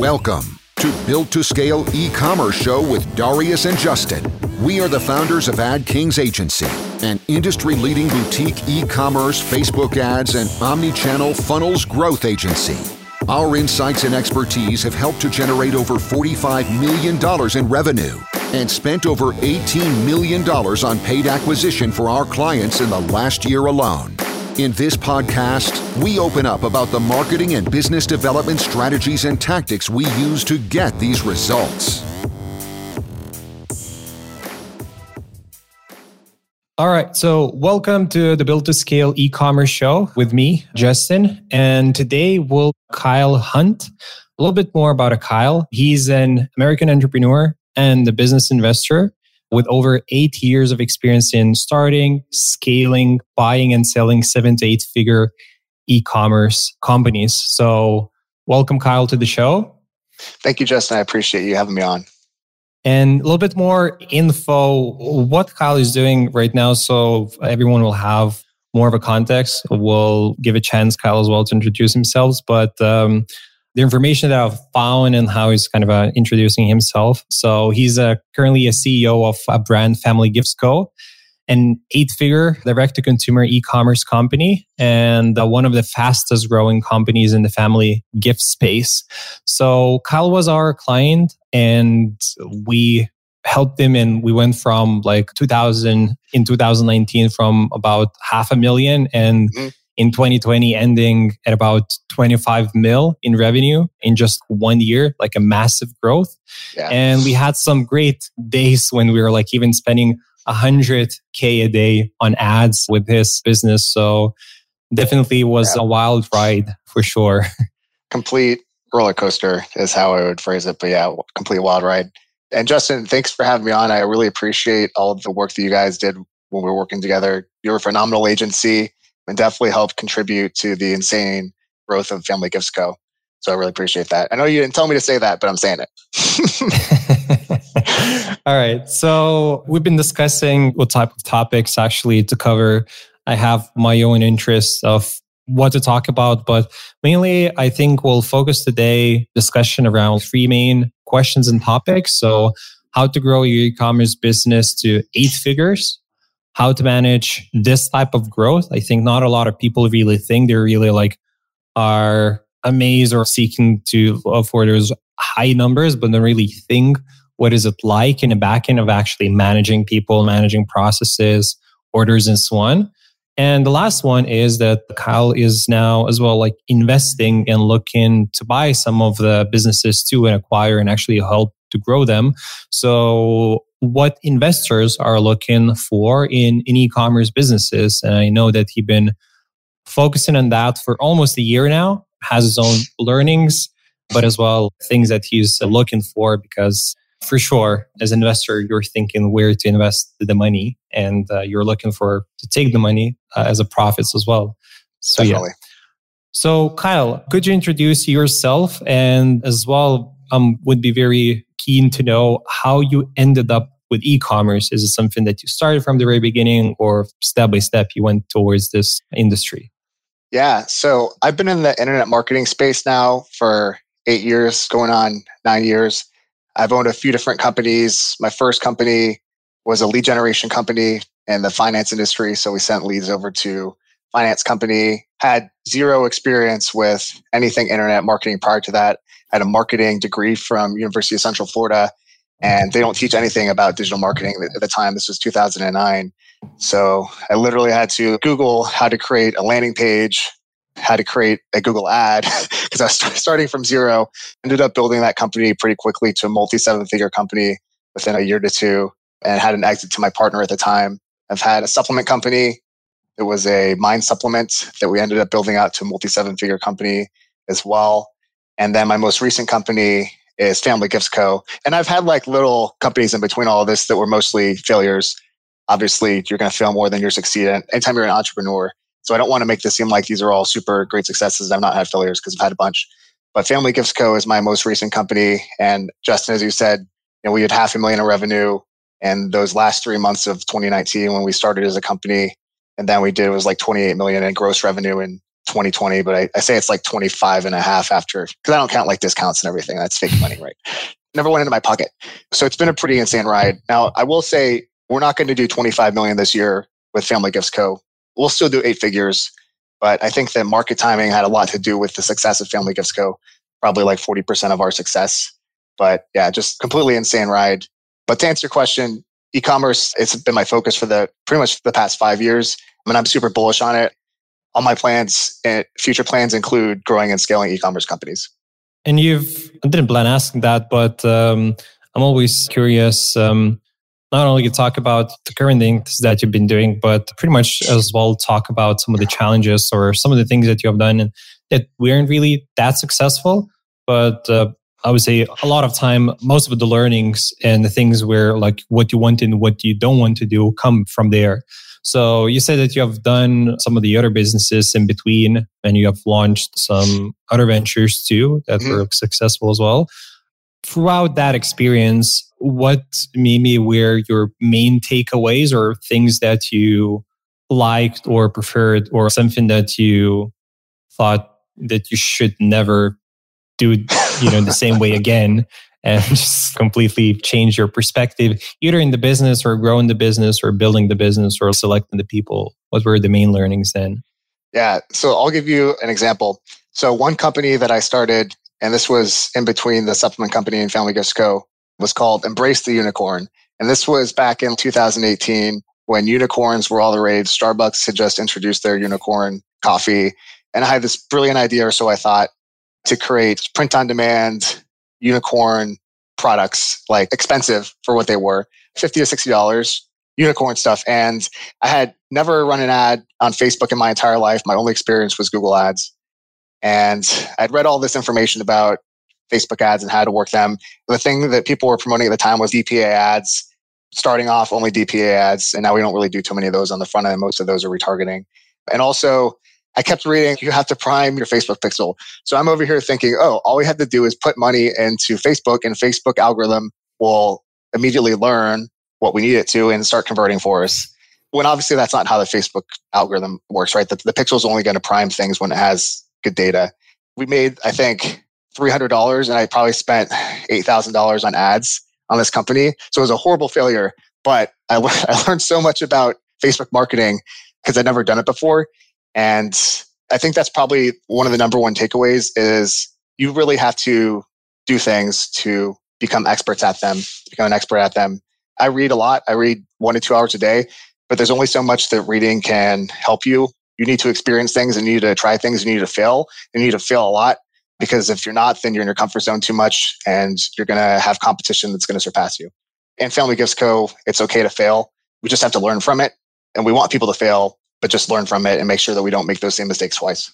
Welcome to Built to Scale e-commerce show with Darius and Justin. We are the founders of Ad Kings Agency, an industry-leading boutique e-commerce, Facebook ads, and omni-channel funnels growth agency. Our insights and expertise have helped to generate over $45 million in revenue and spent over $18 million on paid acquisition for our clients in the last year alone. In this podcast, we open up about the marketing and business development strategies and tactics we use to get these results. All right. So, welcome to the Built to Scale e commerce show with me, Justin. And today we'll Kyle Hunt. A little bit more about a Kyle. He's an American entrepreneur and a business investor with over eight years of experience in starting, scaling, buying, and selling seven to eight figure e commerce companies. So, welcome, Kyle, to the show. Thank you, Justin. I appreciate you having me on. And a little bit more info what Kyle is doing right now. So, everyone will have more of a context. We'll give a chance, Kyle, as well, to introduce himself. But um, the information that I've found and how he's kind of uh, introducing himself. So he's uh, currently a CEO of a brand Family Gifts Co., an eight figure direct to consumer e commerce company and uh, one of the fastest growing companies in the family gift space. So Kyle was our client and we helped him and we went from like 2000 in 2019 from about half a million and mm-hmm in 2020 ending at about 25 mil in revenue in just one year, like a massive growth. Yeah. And we had some great days when we were like even spending 100K a day on ads with his business. So definitely was yeah. a wild ride for sure. Complete roller coaster is how I would phrase it. But yeah, complete wild ride. And Justin, thanks for having me on. I really appreciate all of the work that you guys did when we were working together. You're a phenomenal agency and definitely helped contribute to the insane growth of Family Gifts Co. So I really appreciate that. I know you didn't tell me to say that, but I'm saying it. All right. So we've been discussing what type of topics actually to cover. I have my own interests of what to talk about, but mainly I think we'll focus today discussion around three main questions and topics. So how to grow your e-commerce business to eight figures, how to manage this type of growth. I think not a lot of people really think they're really like are amazed or seeking to for those high numbers, but don't really think what is it like in the back end of actually managing people, managing processes, orders, and so on. And the last one is that Kyle is now as well like investing and looking to buy some of the businesses too and acquire and actually help to grow them. So what investors are looking for in, in e-commerce businesses. And I know that he's been focusing on that for almost a year now, has his own learnings, but as well things that he's looking for because for sure, as an investor, you're thinking where to invest the money and uh, you're looking for to take the money uh, as a profits as well. So, Definitely. yeah. So, Kyle, could you introduce yourself and as well um, would be very keen to know how you ended up with e-commerce. Is it something that you started from the very beginning or step by step you went towards this industry? Yeah. So I've been in the internet marketing space now for eight years, going on nine years. I've owned a few different companies. My first company was a lead generation company in the finance industry. So we sent leads over to finance company, had zero experience with anything internet marketing prior to that had a marketing degree from University of Central Florida, and they don't teach anything about digital marketing at the time. This was 2009. So I literally had to Google how to create a landing page, how to create a Google ad, because I was starting from zero. Ended up building that company pretty quickly to a multi seven figure company within a year to two, and had an exit to my partner at the time. I've had a supplement company. It was a mind supplement that we ended up building out to a multi seven figure company as well. And then my most recent company is Family Gifts Co. And I've had like little companies in between all of this that were mostly failures. Obviously, you're going to fail more than you're succeeding anytime you're an entrepreneur. So I don't want to make this seem like these are all super great successes. I've not had failures because I've had a bunch. But Family Gifts Co. is my most recent company. And Justin, as you said, you know, we had half a million in revenue and those last three months of 2019 when we started as a company. And then we did was like 28 million in gross revenue in 2020, but I, I say it's like 25 and a half after, because I don't count like discounts and everything. That's fake money, right? Never went into my pocket. So it's been a pretty insane ride. Now, I will say we're not going to do 25 million this year with Family Gifts Co. We'll still do eight figures, but I think that market timing had a lot to do with the success of Family Gifts Co. Probably like 40% of our success. But yeah, just completely insane ride. But to answer your question, e-commerce, it's been my focus for the pretty much the past five years. I mean, I'm super bullish on it. All my plans and future plans include growing and scaling e-commerce companies. And you've, I didn't plan asking that, but um, I'm always curious. Um, not only you talk about the current things that you've been doing, but pretty much as well talk about some of the challenges or some of the things that you have done that weren't really that successful. But uh, I would say a lot of time, most of the learnings and the things where like what you want and what you don't want to do come from there. So you said that you have done some of the other businesses in between and you have launched some other ventures too that mm-hmm. were successful as well. Throughout that experience, what maybe were your main takeaways or things that you liked or preferred or something that you thought that you should never do you know the same way again and just completely change your perspective either in the business or growing the business or building the business or selecting the people what were the main learnings then. Yeah so i'll give you an example. So one company that i started and this was in between the supplement company and family gifts co was called embrace the unicorn. And this was back in 2018 when unicorns were all the rage. Starbucks had just introduced their unicorn coffee. And i had this brilliant idea or so i thought to create print on demand unicorn products, like expensive for what they were, 50 to $60 unicorn stuff. And I had never run an ad on Facebook in my entire life. My only experience was Google ads. And I'd read all this information about Facebook ads and how to work them. The thing that people were promoting at the time was DPA ads, starting off only DPA ads. And now we don't really do too many of those on the front end. Most of those are retargeting. And also I kept reading, you have to prime your Facebook pixel. So I'm over here thinking, oh, all we have to do is put money into Facebook and Facebook algorithm will immediately learn what we need it to and start converting for us. When obviously that's not how the Facebook algorithm works, right? The, the pixel is only going to prime things when it has good data. We made, I think, $300 and I probably spent $8,000 on ads on this company. So it was a horrible failure, but I, I learned so much about Facebook marketing because I'd never done it before. And I think that's probably one of the number one takeaways is you really have to do things to become experts at them, become an expert at them. I read a lot. I read one to two hours a day, but there's only so much that reading can help you. You need to experience things and you need to try things and you need to fail. You need to fail a lot because if you're not, then you're in your comfort zone too much and you're going to have competition that's going to surpass you. In Family Gifts Co., it's okay to fail. We just have to learn from it. And we want people to fail but just learn from it and make sure that we don't make those same mistakes twice.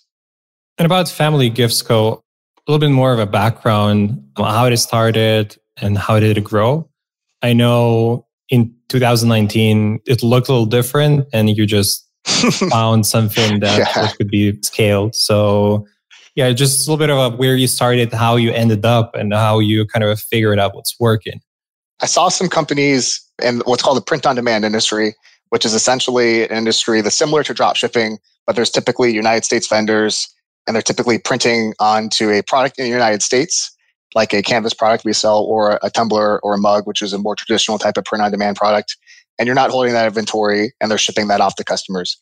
And about Family Gifts Co., a little bit more of a background on how it started and how did it grow. I know in 2019 it looked a little different, and you just found something that yeah. could be scaled. So yeah, just a little bit of where you started, how you ended up, and how you kind of figured out what's working. I saw some companies in what's called the print on demand industry which is essentially an industry that's similar to drop shipping, but there's typically United States vendors and they're typically printing onto a product in the United States, like a canvas product we sell or a tumbler or a mug, which is a more traditional type of print on demand product. And you're not holding that inventory and they're shipping that off to customers.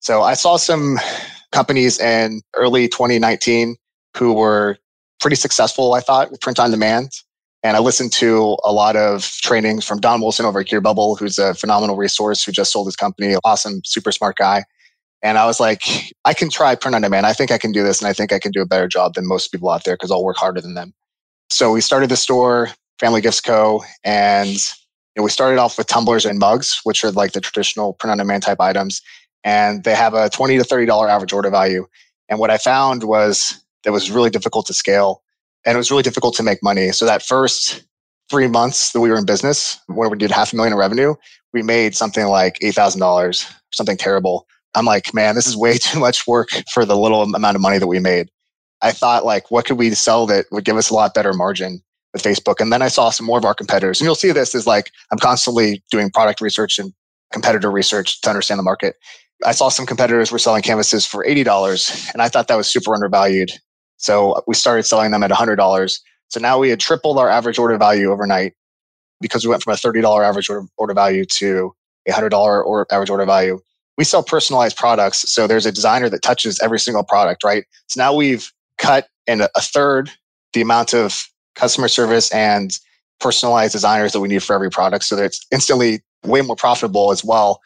So I saw some companies in early 2019 who were pretty successful, I thought, with print on demand. And I listened to a lot of trainings from Don Wilson over at GearBubble, who's a phenomenal resource who just sold his company, awesome, super smart guy. And I was like, I can try print on demand. I think I can do this. And I think I can do a better job than most people out there because I'll work harder than them. So we started the store, Family Gifts Co. And you know, we started off with tumblers and mugs, which are like the traditional print on demand type items. And they have a 20 to $30 average order value. And what I found was that was really difficult to scale and it was really difficult to make money. So that first three months that we were in business, where we did half a million in revenue, we made something like eight thousand dollars, something terrible. I'm like, man, this is way too much work for the little amount of money that we made. I thought, like, what could we sell that would give us a lot better margin with Facebook? And then I saw some more of our competitors, and you'll see this is like I'm constantly doing product research and competitor research to understand the market. I saw some competitors were selling canvases for $80 and I thought that was super undervalued. So uh, we started selling them at $100. So now we had tripled our average order value overnight because we went from a $30 average order, order value to a $100 or average order value. We sell personalized products. So there's a designer that touches every single product, right? So now we've cut in a third the amount of customer service and personalized designers that we need for every product. So that it's instantly way more profitable as well.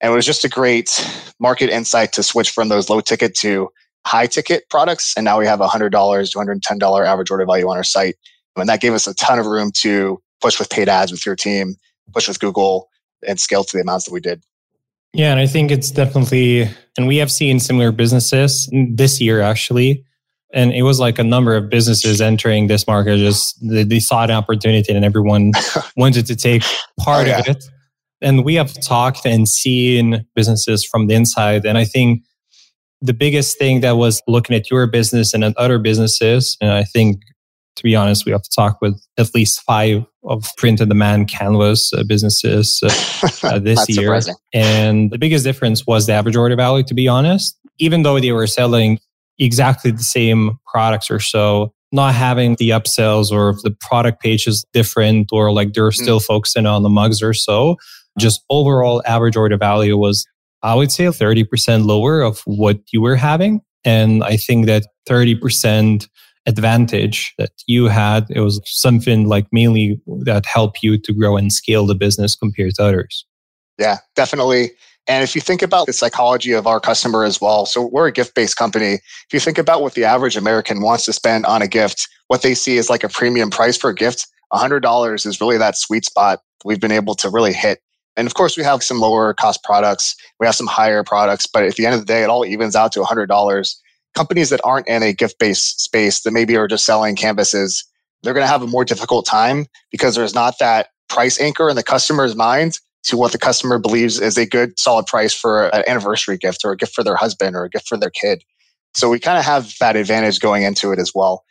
And it was just a great market insight to switch from those low ticket to high ticket products. And now we have $100 to $110 average order value on our site. And that gave us a ton of room to push with paid ads with your team, push with Google, and scale to the amounts that we did. Yeah, and I think it's definitely, and we have seen similar businesses this year actually. And it was like a number of businesses entering this market, just they, they saw an opportunity and everyone wanted to take part oh, yeah. of it. And we have talked and seen businesses from the inside. And I think the biggest thing that was looking at your business and at other businesses, and I think to be honest, we have to talk with at least five of print on demand canvas uh, businesses uh, uh, this year. Surprising. And the biggest difference was the average order value, to be honest. Even though they were selling exactly the same products or so, not having the upsells or if the product page is different or like they're hmm. still mm. focusing on the mugs or so. Just overall average order value was, I would say, 30% lower of what you were having. And I think that 30% advantage that you had. It was something like mainly that helped you to grow and scale the business compared to others. Yeah, definitely. And if you think about the psychology of our customer as well, so we're a gift based company. If you think about what the average American wants to spend on a gift, what they see is like a premium price for a gift. $100 is really that sweet spot we've been able to really hit. And of course, we have some lower cost products, we have some higher products, but at the end of the day, it all evens out to $100 companies that aren't in a gift based space that maybe are just selling canvases, they're going to have a more difficult time because there's not that price anchor in the customer's mind to what the customer believes is a good solid price for an anniversary gift or a gift for their husband or a gift for their kid. So we kind of have that advantage going into it as well.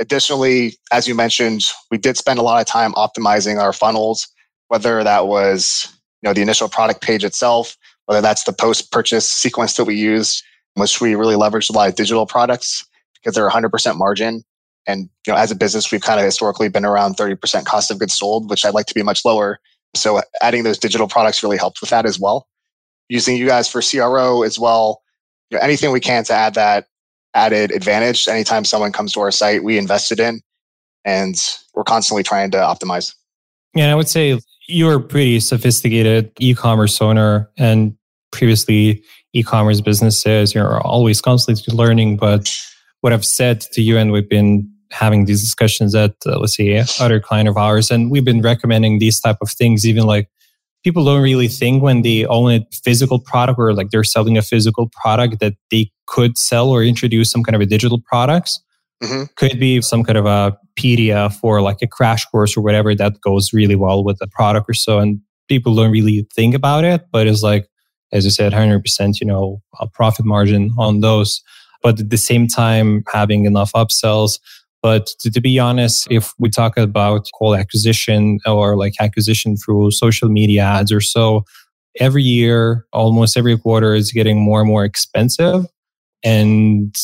Additionally, as you mentioned, we did spend a lot of time optimizing our funnels, whether that was know the initial product page itself, whether that's the post purchase sequence that we use which we really leveraged a lot of digital products because they're 100% margin. And you know, as a business, we've kind of historically been around 30% cost of goods sold, which I'd like to be much lower. So adding those digital products really helped with that as well. Using you guys for CRO as well, you know, anything we can to add that added advantage. Anytime someone comes to our site, we invested in, and we're constantly trying to optimize. Yeah, and I would say you're a pretty sophisticated e-commerce owner, and previously e-commerce businesses. You're always constantly learning. But what I've said to you, and we've been having these discussions at uh, let's say other client of ours, and we've been recommending these type of things. Even like people don't really think when they own a physical product or like they're selling a physical product that they could sell or introduce some kind of a digital products. Mm-hmm. Could be some kind of a PDF or like a crash course or whatever that goes really well with the product or so. And people don't really think about it, but it's like as I said, 100%, you know, a profit margin on those. But at the same time, having enough upsells. But to, to be honest, if we talk about call acquisition or like acquisition through social media ads or so, every year, almost every quarter is getting more and more expensive. And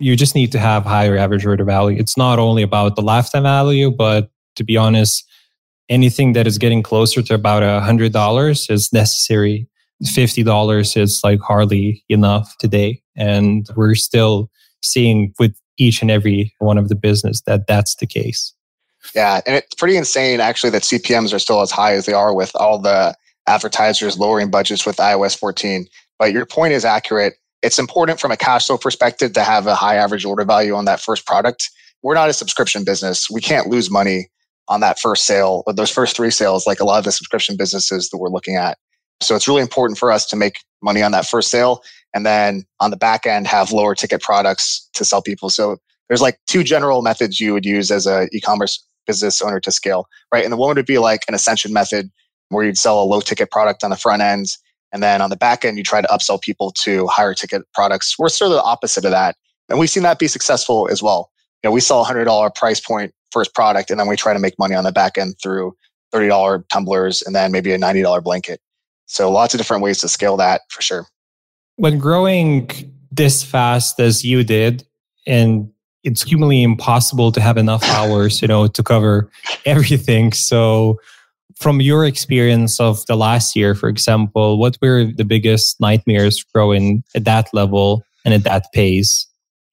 you just need to have higher average order value. It's not only about the lifetime value, but to be honest, anything that is getting closer to about a hundred dollars is necessary $50 is like hardly enough today. And we're still seeing with each and every one of the business that that's the case. Yeah. And it's pretty insane actually that CPMs are still as high as they are with all the advertisers lowering budgets with iOS 14. But your point is accurate. It's important from a cash flow perspective to have a high average order value on that first product. We're not a subscription business. We can't lose money on that first sale, but those first three sales, like a lot of the subscription businesses that we're looking at. So it's really important for us to make money on that first sale and then on the back end have lower ticket products to sell people. So there's like two general methods you would use as a e-commerce business owner to scale, right? And the one would be like an ascension method where you'd sell a low ticket product on the front end. And then on the back end, you try to upsell people to higher ticket products. We're sort of the opposite of that. And we've seen that be successful as well. You know, we sell a hundred dollar price point first product, and then we try to make money on the back end through $30 tumblers and then maybe a $90 blanket. So lots of different ways to scale that for sure. when growing this fast as you did, and it's humanly impossible to have enough hours, you know, to cover everything. So from your experience of the last year, for example, what were the biggest nightmares growing at that level and at that pace?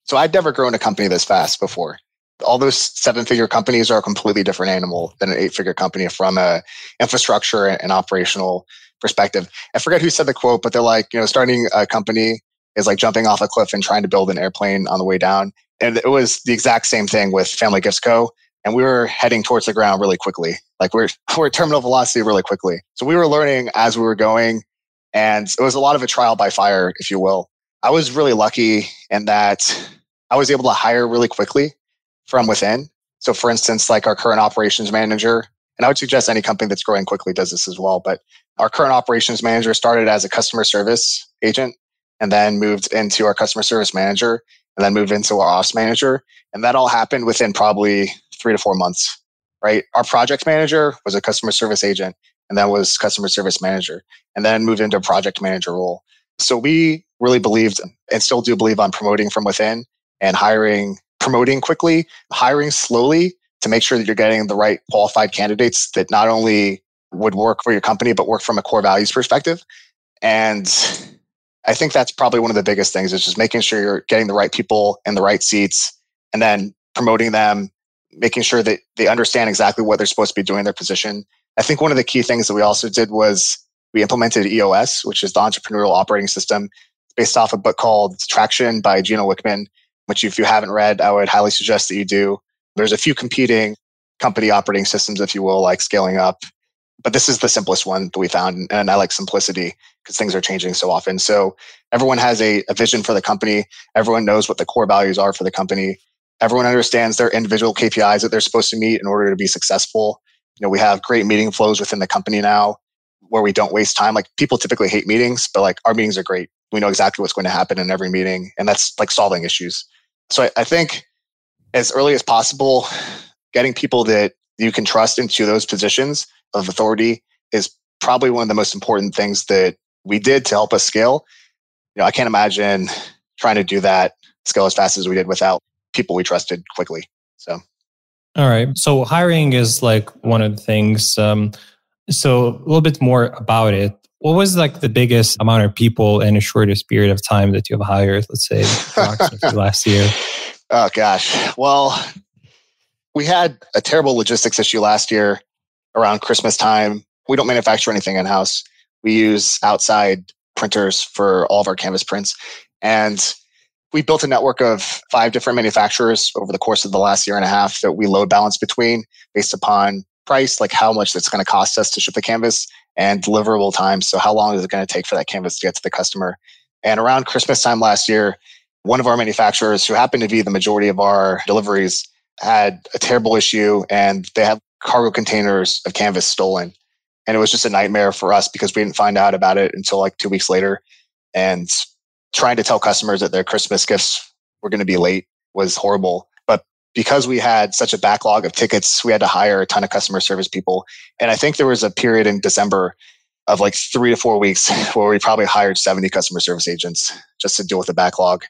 So I'd never grown a company this fast before. All those seven figure companies are a completely different animal than an eight figure company from a infrastructure and operational perspective. I forget who said the quote, but they're like, you know, starting a company is like jumping off a cliff and trying to build an airplane on the way down. And it was the exact same thing with Family Gifts Co. And we were heading towards the ground really quickly. Like we're, we're at terminal velocity really quickly. So we were learning as we were going. And it was a lot of a trial by fire, if you will. I was really lucky in that I was able to hire really quickly from within. So, for instance, like our current operations manager, and I would suggest any company that's growing quickly does this as well. But our current operations manager started as a customer service agent and then moved into our customer service manager and then moved into our ops manager. And that all happened within probably three to four months, right? Our project manager was a customer service agent and then was customer service manager and then moved into a project manager role. So we really believed and still do believe on promoting from within and hiring, promoting quickly, hiring slowly to make sure that you're getting the right qualified candidates that not only would work for your company, but work from a core values perspective. And I think that's probably one of the biggest things is just making sure you're getting the right people in the right seats and then promoting them, making sure that they understand exactly what they're supposed to be doing in their position. I think one of the key things that we also did was we implemented EOS, which is the entrepreneurial operating system based off a book called Traction by Gino Wickman, which if you haven't read, I would highly suggest that you do. There's a few competing company operating systems, if you will, like scaling up. But this is the simplest one that we found. And I like simplicity because things are changing so often. So everyone has a, a vision for the company. Everyone knows what the core values are for the company. Everyone understands their individual KPIs that they're supposed to meet in order to be successful. You know, we have great meeting flows within the company now where we don't waste time. Like people typically hate meetings, but like our meetings are great. We know exactly what's going to happen in every meeting. And that's like solving issues. So I, I think as early as possible, getting people that you can trust into those positions of authority is probably one of the most important things that we did to help us scale. You know, I can't imagine trying to do that scale as fast as we did without people we trusted quickly. So, all right. So hiring is like one of the things. Um, so a little bit more about it. What was like the biggest amount of people in a shortest period of time that you have hired? Let's say last year. Oh gosh. Well, we had a terrible logistics issue last year around Christmas time. We don't manufacture anything in house. We use outside printers for all of our canvas prints. And we built a network of five different manufacturers over the course of the last year and a half that we load balance between based upon price, like how much it's going to cost us to ship the canvas, and deliverable time. So, how long is it going to take for that canvas to get to the customer? And around Christmas time last year, one of our manufacturers, who happened to be the majority of our deliveries, had a terrible issue and they had cargo containers of canvas stolen. And it was just a nightmare for us because we didn't find out about it until like two weeks later. And trying to tell customers that their Christmas gifts were going to be late was horrible. But because we had such a backlog of tickets, we had to hire a ton of customer service people. And I think there was a period in December of like three to four weeks where we probably hired 70 customer service agents just to deal with the backlog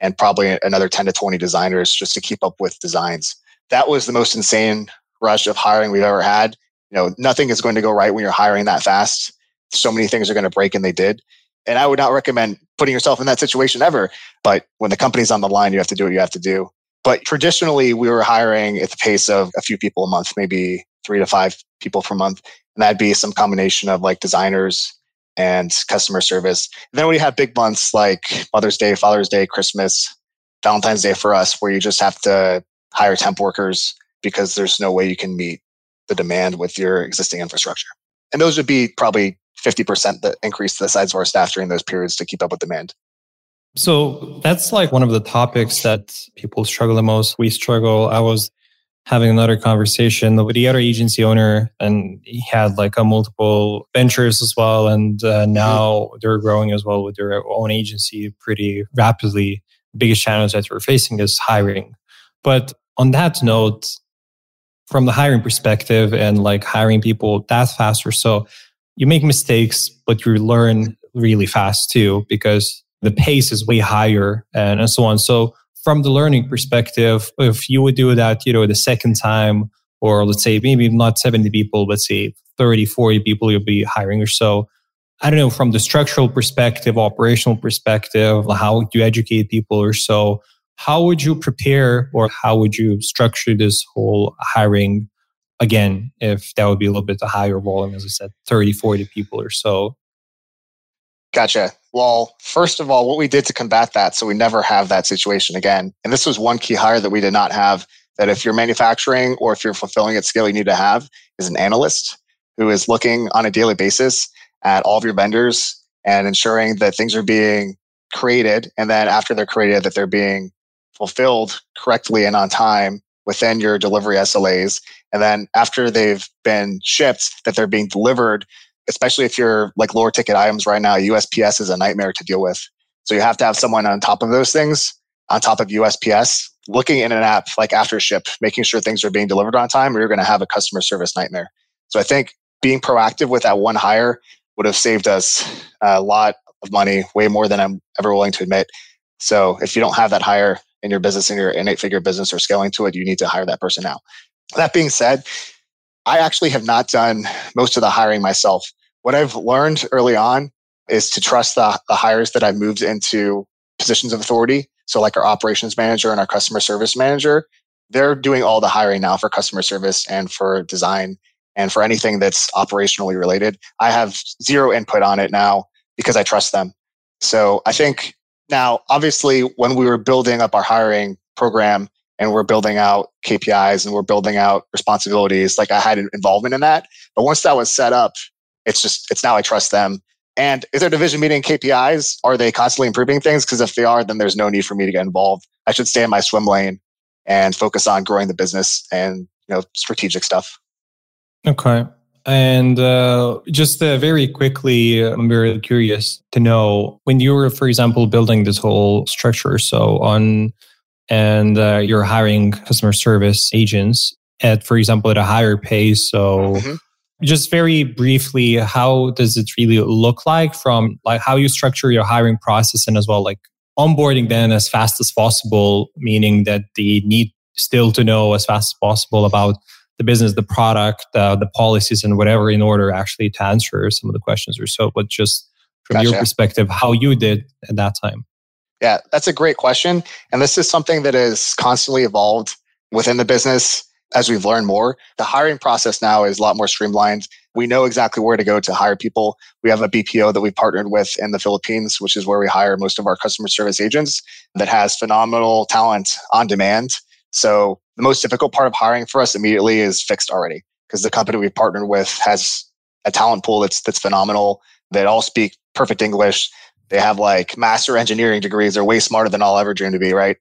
and probably another 10 to 20 designers just to keep up with designs. That was the most insane rush of hiring we've ever had. You know, nothing is going to go right when you're hiring that fast. So many things are going to break and they did. And I would not recommend putting yourself in that situation ever. But when the company's on the line, you have to do what you have to do. But traditionally, we were hiring at the pace of a few people a month, maybe three to five people per month. And that'd be some combination of like designers and customer service. And then we have big months like Mother's Day, Father's Day, Christmas, Valentine's Day for us, where you just have to hire temp workers because there's no way you can meet the demand with your existing infrastructure. And those would be probably 50% the increase the size of our staff during those periods to keep up with demand. So that's like one of the topics that people struggle the most. We struggle. I was having another conversation with the other agency owner and he had like a multiple ventures as well and uh, mm-hmm. now they're growing as well with their own agency pretty rapidly the biggest challenge that we're facing is hiring but on that note from the hiring perspective and like hiring people that faster so you make mistakes but you learn really fast too because the pace is way higher and, and so on. So from the learning perspective, if you would do that, you know, the second time, or let's say maybe not 70 people, but say 30, 40 people you'll be hiring or so. I don't know, from the structural perspective, operational perspective, how you educate people or so, how would you prepare or how would you structure this whole hiring again if that would be a little bit a higher volume, as I said, 30, 40 people or so? Gotcha. Well, first of all, what we did to combat that so we never have that situation again, and this was one key hire that we did not have that if you're manufacturing or if you're fulfilling at scale, you need to have is an analyst who is looking on a daily basis at all of your vendors and ensuring that things are being created. And then after they're created, that they're being fulfilled correctly and on time within your delivery SLAs. And then after they've been shipped, that they're being delivered, especially if you're like lower ticket items right now, USPS is a nightmare to deal with. So you have to have someone on top of those things, on top of USPS, looking in an app like AfterShip, making sure things are being delivered on time, or you're going to have a customer service nightmare. So I think being proactive with that one hire would have saved us a lot of money, way more than I'm ever willing to admit. So if you don't have that hire in your business, in your eight figure business or scaling to it, you need to hire that person now. That being said, I actually have not done most of the hiring myself. What I've learned early on is to trust the, the hires that I've moved into positions of authority. So, like our operations manager and our customer service manager, they're doing all the hiring now for customer service and for design and for anything that's operationally related. I have zero input on it now because I trust them. So, I think now, obviously, when we were building up our hiring program and we're building out KPIs and we're building out responsibilities, like I had involvement in that. But once that was set up, it's just, it's now I trust them and is their division meeting KPIs? Are they constantly improving things? Because if they are, then there's no need for me to get involved. I should stay in my swim lane and focus on growing the business and you know strategic stuff. Okay. And uh, just uh, very quickly, I'm very curious to know when you were, for example, building this whole structure so on, and uh, you're hiring customer service agents at, for example, at a higher pace. So mm-hmm just very briefly how does it really look like from like how you structure your hiring process and as well like onboarding them as fast as possible meaning that they need still to know as fast as possible about the business the product uh, the policies and whatever in order actually to answer some of the questions or so but just from gotcha. your perspective how you did at that time yeah that's a great question and this is something that is constantly evolved within the business as we've learned more, the hiring process now is a lot more streamlined. We know exactly where to go to hire people. We have a BPO that we've partnered with in the Philippines, which is where we hire most of our customer service agents that has phenomenal talent on demand. So the most difficult part of hiring for us immediately is fixed already because the company we've partnered with has a talent pool that's that's phenomenal. They all speak perfect English. They have like master engineering degrees. They're way smarter than I'll ever dream to be, right?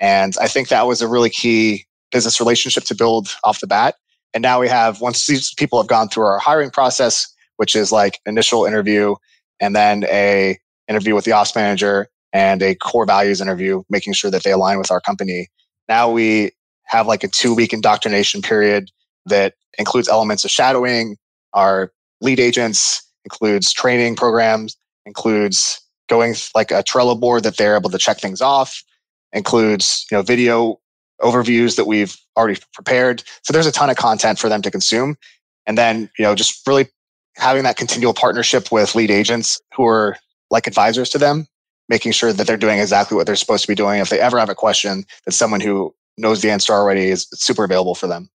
And I think that was a really key business relationship to build off the bat. And now we have, once these people have gone through our hiring process, which is like initial interview and then a interview with the ops manager and a core values interview, making sure that they align with our company. Now we have like a two week indoctrination period that includes elements of shadowing, our lead agents, includes training programs, includes going like a Trello board that they're able to check things off, includes, you know, video overviews that we've already prepared. So there's a ton of content for them to consume. And then, you know, just really having that continual partnership with lead agents who are like advisors to them, making sure that they're doing exactly what they're supposed to be doing. If they ever have a question, that someone who knows the answer already is super available for them.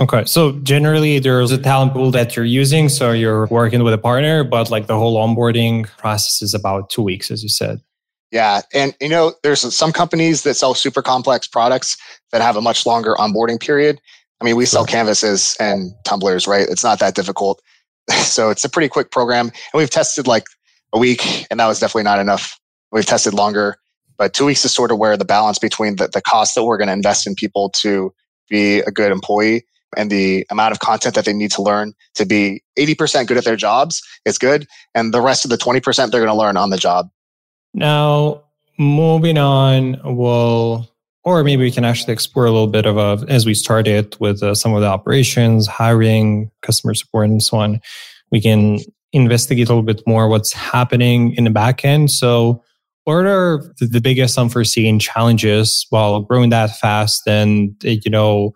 Okay. So generally there's a talent pool that you're using. So you're working with a partner, but like the whole onboarding process is about two weeks, as you said. Yeah. And, you know, there's some companies that sell super complex products that have a much longer onboarding period. I mean, we sell canvases and tumblers, right? It's not that difficult. So it's a pretty quick program. And we've tested like a week, and that was definitely not enough. We've tested longer, but two weeks is sort of where the balance between the, the cost that we're going to invest in people to be a good employee and the amount of content that they need to learn to be 80% good at their jobs is good. And the rest of the 20% they're going to learn on the job. Now, moving on, we'll, or maybe we can actually explore a little bit of a, as we started with uh, some of the operations, hiring, customer support, and so on. We can investigate a little bit more what's happening in the back end. So, what are the biggest unforeseen challenges while growing that fast and you know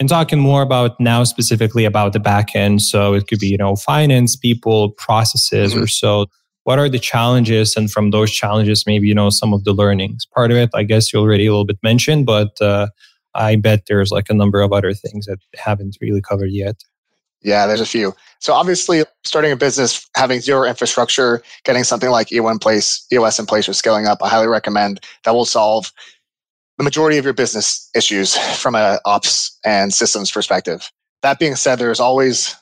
and talking more about now specifically about the back end. So it could be you know finance people processes mm-hmm. or so. What are the challenges? And from those challenges maybe you know some of the learnings. Part of it i guess you already a little bit mentioned but uh, i bet there's like a number of other things that haven't really covered yet. Yeah there's a few. So obviously starting a business having zero infrastructure getting something like EOS in place eos in place or scaling up. I highly recommend that will solve the majority of your business issues from a ops and systems perspective that being said there's always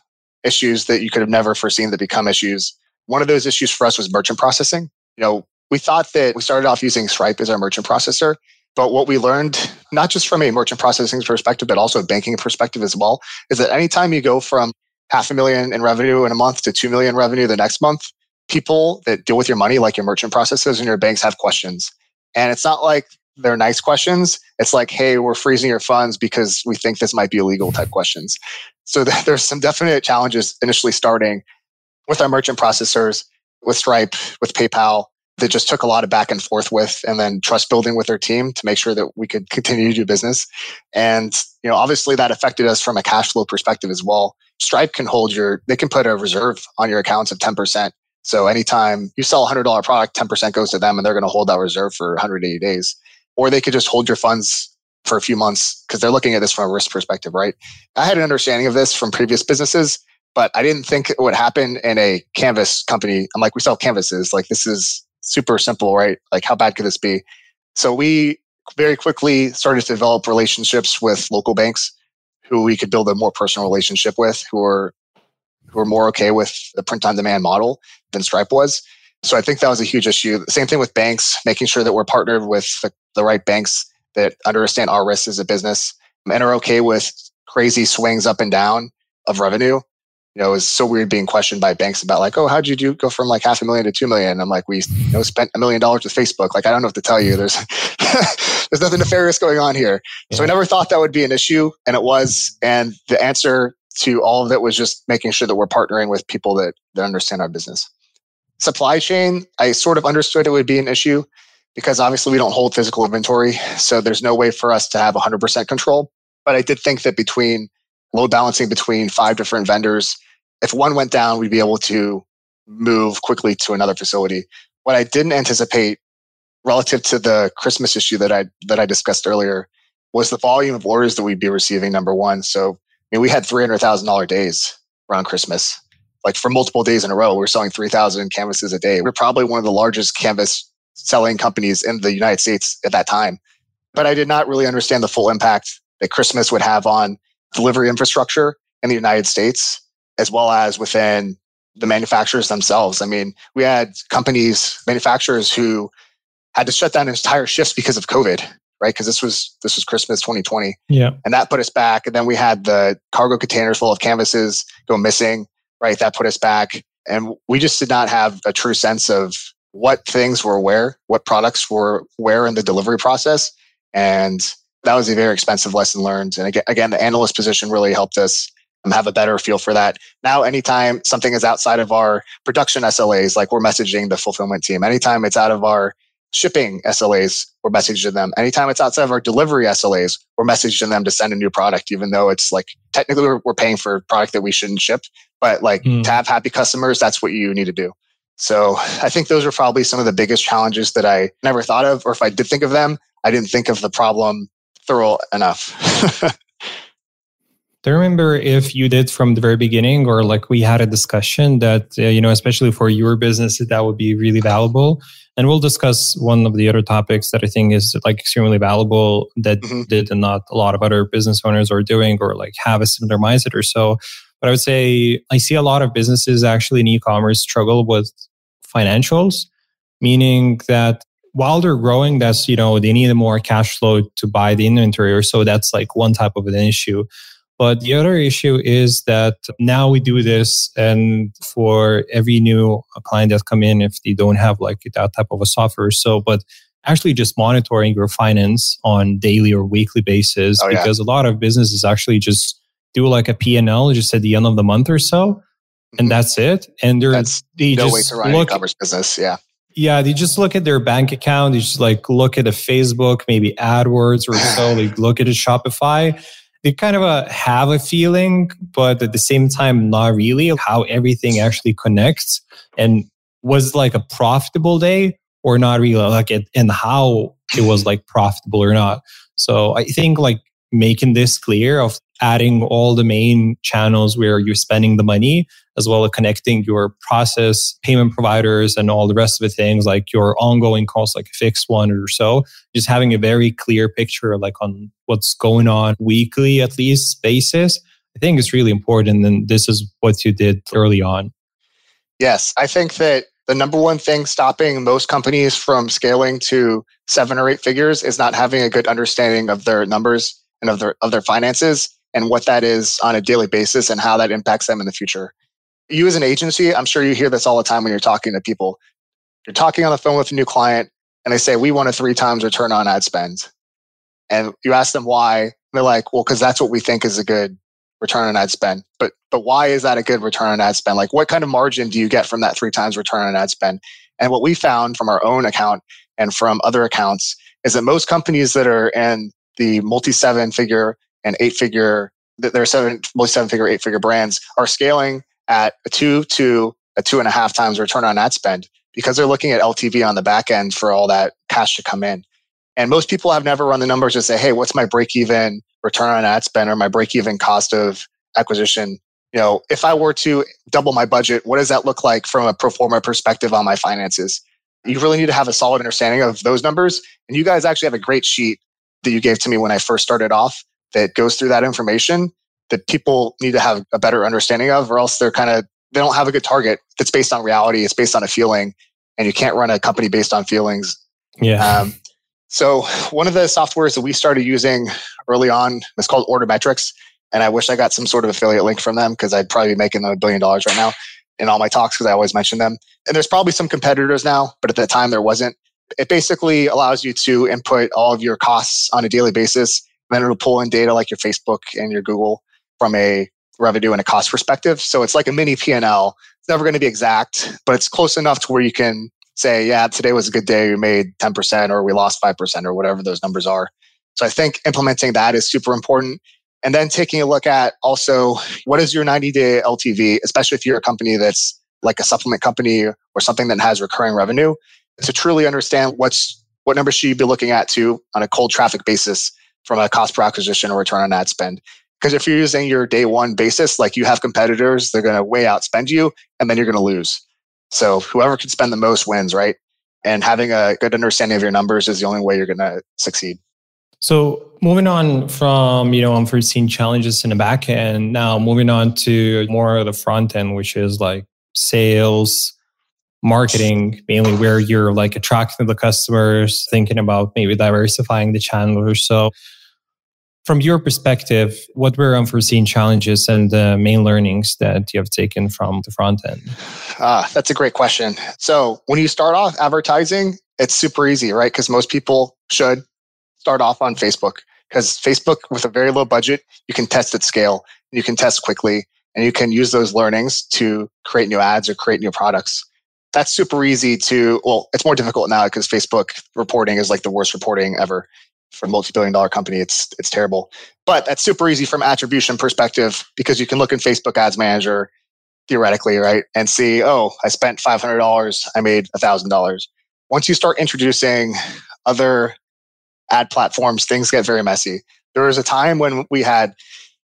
issues that you could have never foreseen that become issues one of those issues for us was merchant processing. You know, we thought that we started off using Stripe as our merchant processor, but what we learned, not just from a merchant processing perspective, but also a banking perspective as well, is that anytime you go from half a million in revenue in a month to two million revenue the next month, people that deal with your money, like your merchant processors and your banks, have questions. And it's not like they're nice questions. It's like, hey, we're freezing your funds because we think this might be illegal type questions. So there's some definite challenges initially starting with our merchant processors, with Stripe, with PayPal, that just took a lot of back and forth with and then trust building with their team to make sure that we could continue to do business. And, you know, obviously that affected us from a cash flow perspective as well. Stripe can hold your, they can put a reserve on your accounts of 10%. So anytime you sell a hundred dollar product, 10% goes to them and they're going to hold that reserve for 180 days. Or they could just hold your funds for a few months because they're looking at this from a risk perspective, right? I had an understanding of this from previous businesses but I didn't think it would happen in a canvas company. I'm like, we sell canvases. Like, this is super simple, right? Like, how bad could this be? So we very quickly started to develop relationships with local banks who we could build a more personal relationship with, who are who are more okay with the print on demand model than Stripe was. So I think that was a huge issue. Same thing with banks, making sure that we're partnered with the, the right banks that understand our risks as a business and are okay with crazy swings up and down of revenue you know, it was so weird being questioned by banks about like, oh, how'd you do go from like half a million to two million? I'm like, we you know spent a million dollars with Facebook. Like, I don't know what to tell you. There's there's nothing nefarious going on here. Yeah. So I never thought that would be an issue, and it was. And the answer to all of it was just making sure that we're partnering with people that that understand our business. Supply chain, I sort of understood it would be an issue because obviously we don't hold physical inventory, so there's no way for us to have 100% control. But I did think that between load balancing between five different vendors. If one went down, we'd be able to move quickly to another facility. What I didn't anticipate relative to the Christmas issue that I that I discussed earlier was the volume of orders that we'd be receiving. Number one, so I mean, we had three hundred thousand dollar days around Christmas, like for multiple days in a row. We we're selling three thousand canvases a day. We're probably one of the largest canvas selling companies in the United States at that time. But I did not really understand the full impact that Christmas would have on delivery infrastructure in the United States, as well as within the manufacturers themselves. I mean, we had companies, manufacturers who had to shut down entire shifts because of COVID, right? Because this was this was Christmas 2020. Yeah. And that put us back. And then we had the cargo containers full of canvases go missing, right? That put us back. And we just did not have a true sense of what things were where, what products were where in the delivery process. And that was a very expensive lesson learned. And again, again, the analyst position really helped us have a better feel for that. Now, anytime something is outside of our production SLAs, like we're messaging the fulfillment team, anytime it's out of our shipping SLAs, we're messaging them. Anytime it's outside of our delivery SLAs, we're messaging them to send a new product, even though it's like technically we're, we're paying for a product that we shouldn't ship. But like mm. to have happy customers, that's what you need to do. So I think those are probably some of the biggest challenges that I never thought of, or if I did think of them, I didn't think of the problem thorough enough. Do you remember if you did from the very beginning, or like we had a discussion that, uh, you know, especially for your business, that would be really valuable? And we'll discuss one of the other topics that I think is like extremely valuable that mm-hmm. did and not a lot of other business owners are doing or like have a similar mindset or so. But I would say I see a lot of businesses actually in e commerce struggle with financials, meaning that while they're growing, that's, you know, they need more cash flow to buy the inventory or so. That's like one type of an issue. But the other issue is that now we do this and for every new client that come in, if they don't have like that type of a software. So, but actually just monitoring your finance on daily or weekly basis, oh, because a lot of businesses actually just do like a P&L just at the end of the month or so. And mm-hmm. that's it. And they're, that's they no just way to run look, e-commerce business. Yeah Yeah, they just look at their bank account. They just like look at a Facebook, maybe AdWords or so. they look at a Shopify. They kind of uh, have a feeling, but at the same time, not really how everything actually connects and was like a profitable day or not really like it and how it was like profitable or not. So I think like making this clear of adding all the main channels where you're spending the money, as well as connecting your process, payment providers, and all the rest of the things like your ongoing costs, like a fixed one or so. Just having a very clear picture, like on what's going on weekly, at least basis, I think is really important. And this is what you did early on. Yes, I think that the number one thing stopping most companies from scaling to seven or eight figures is not having a good understanding of their numbers and of their of their finances and what that is on a daily basis and how that impacts them in the future. You as an agency, I'm sure you hear this all the time when you're talking to people. You're talking on the phone with a new client and they say, We want a three times return on ad spend. And you ask them why. they're like, Well, because that's what we think is a good return on ad spend. But but why is that a good return on ad spend? Like what kind of margin do you get from that three times return on ad spend? And what we found from our own account and from other accounts is that most companies that are in the multi seven figure and eight figure, there are seven, multi seven figure, eight figure brands are scaling at a two to a two and a half times return on ad spend because they're looking at LTV on the back end for all that cash to come in. And most people have never run the numbers to say, hey, what's my break even return on ad spend or my break even cost of acquisition? You know, if I were to double my budget, what does that look like from a pro forma perspective on my finances? You really need to have a solid understanding of those numbers. And you guys actually have a great sheet that you gave to me when I first started off that goes through that information that people need to have a better understanding of, or else they're kind of, they don't have a good target that's based on reality. It's based on a feeling, and you can't run a company based on feelings. Yeah. Um, so one of the softwares that we started using early on is called Order Metrics. And I wish I got some sort of affiliate link from them because I'd probably be making a billion dollars right now in all my talks because I always mention them. And there's probably some competitors now, but at that time there wasn't. It basically allows you to input all of your costs on a daily basis. then it'll pull in data like your Facebook and your Google from a revenue and a cost perspective. So it's like a mini P&L. It's never going to be exact, but it's close enough to where you can say, yeah, today was a good day. We made 10% or we lost 5% or whatever those numbers are. So I think implementing that is super important. And then taking a look at also what is your 90 day LTV, especially if you're a company that's like a supplement company or something that has recurring revenue to truly understand what's what numbers should you be looking at to on a cold traffic basis from a cost per acquisition or return on ad spend. Because if you're using your day one basis, like you have competitors, they're going to way outspend you and then you're going to lose. So whoever can spend the most wins, right? And having a good understanding of your numbers is the only way you're going to succeed. So moving on from you know unforeseen challenges in the back end, now moving on to more of the front end, which is like sales, marketing, mainly where you're like attracting the customers, thinking about maybe diversifying the channel or so from your perspective, what were unforeseen challenges and the main learnings that you have taken from the front end? Ah, that's a great question. So, when you start off advertising, it's super easy, right? Because most people should start off on Facebook because Facebook, with a very low budget, you can test at scale, you can test quickly, and you can use those learnings to create new ads or create new products. That's super easy to, well, it's more difficult now because Facebook reporting is like the worst reporting ever for a multi-billion dollar company. It's it's terrible. But that's super easy from attribution perspective because you can look in facebook ads manager theoretically right and see oh i spent $500 i made $1000 once you start introducing other ad platforms things get very messy. There was a time when we had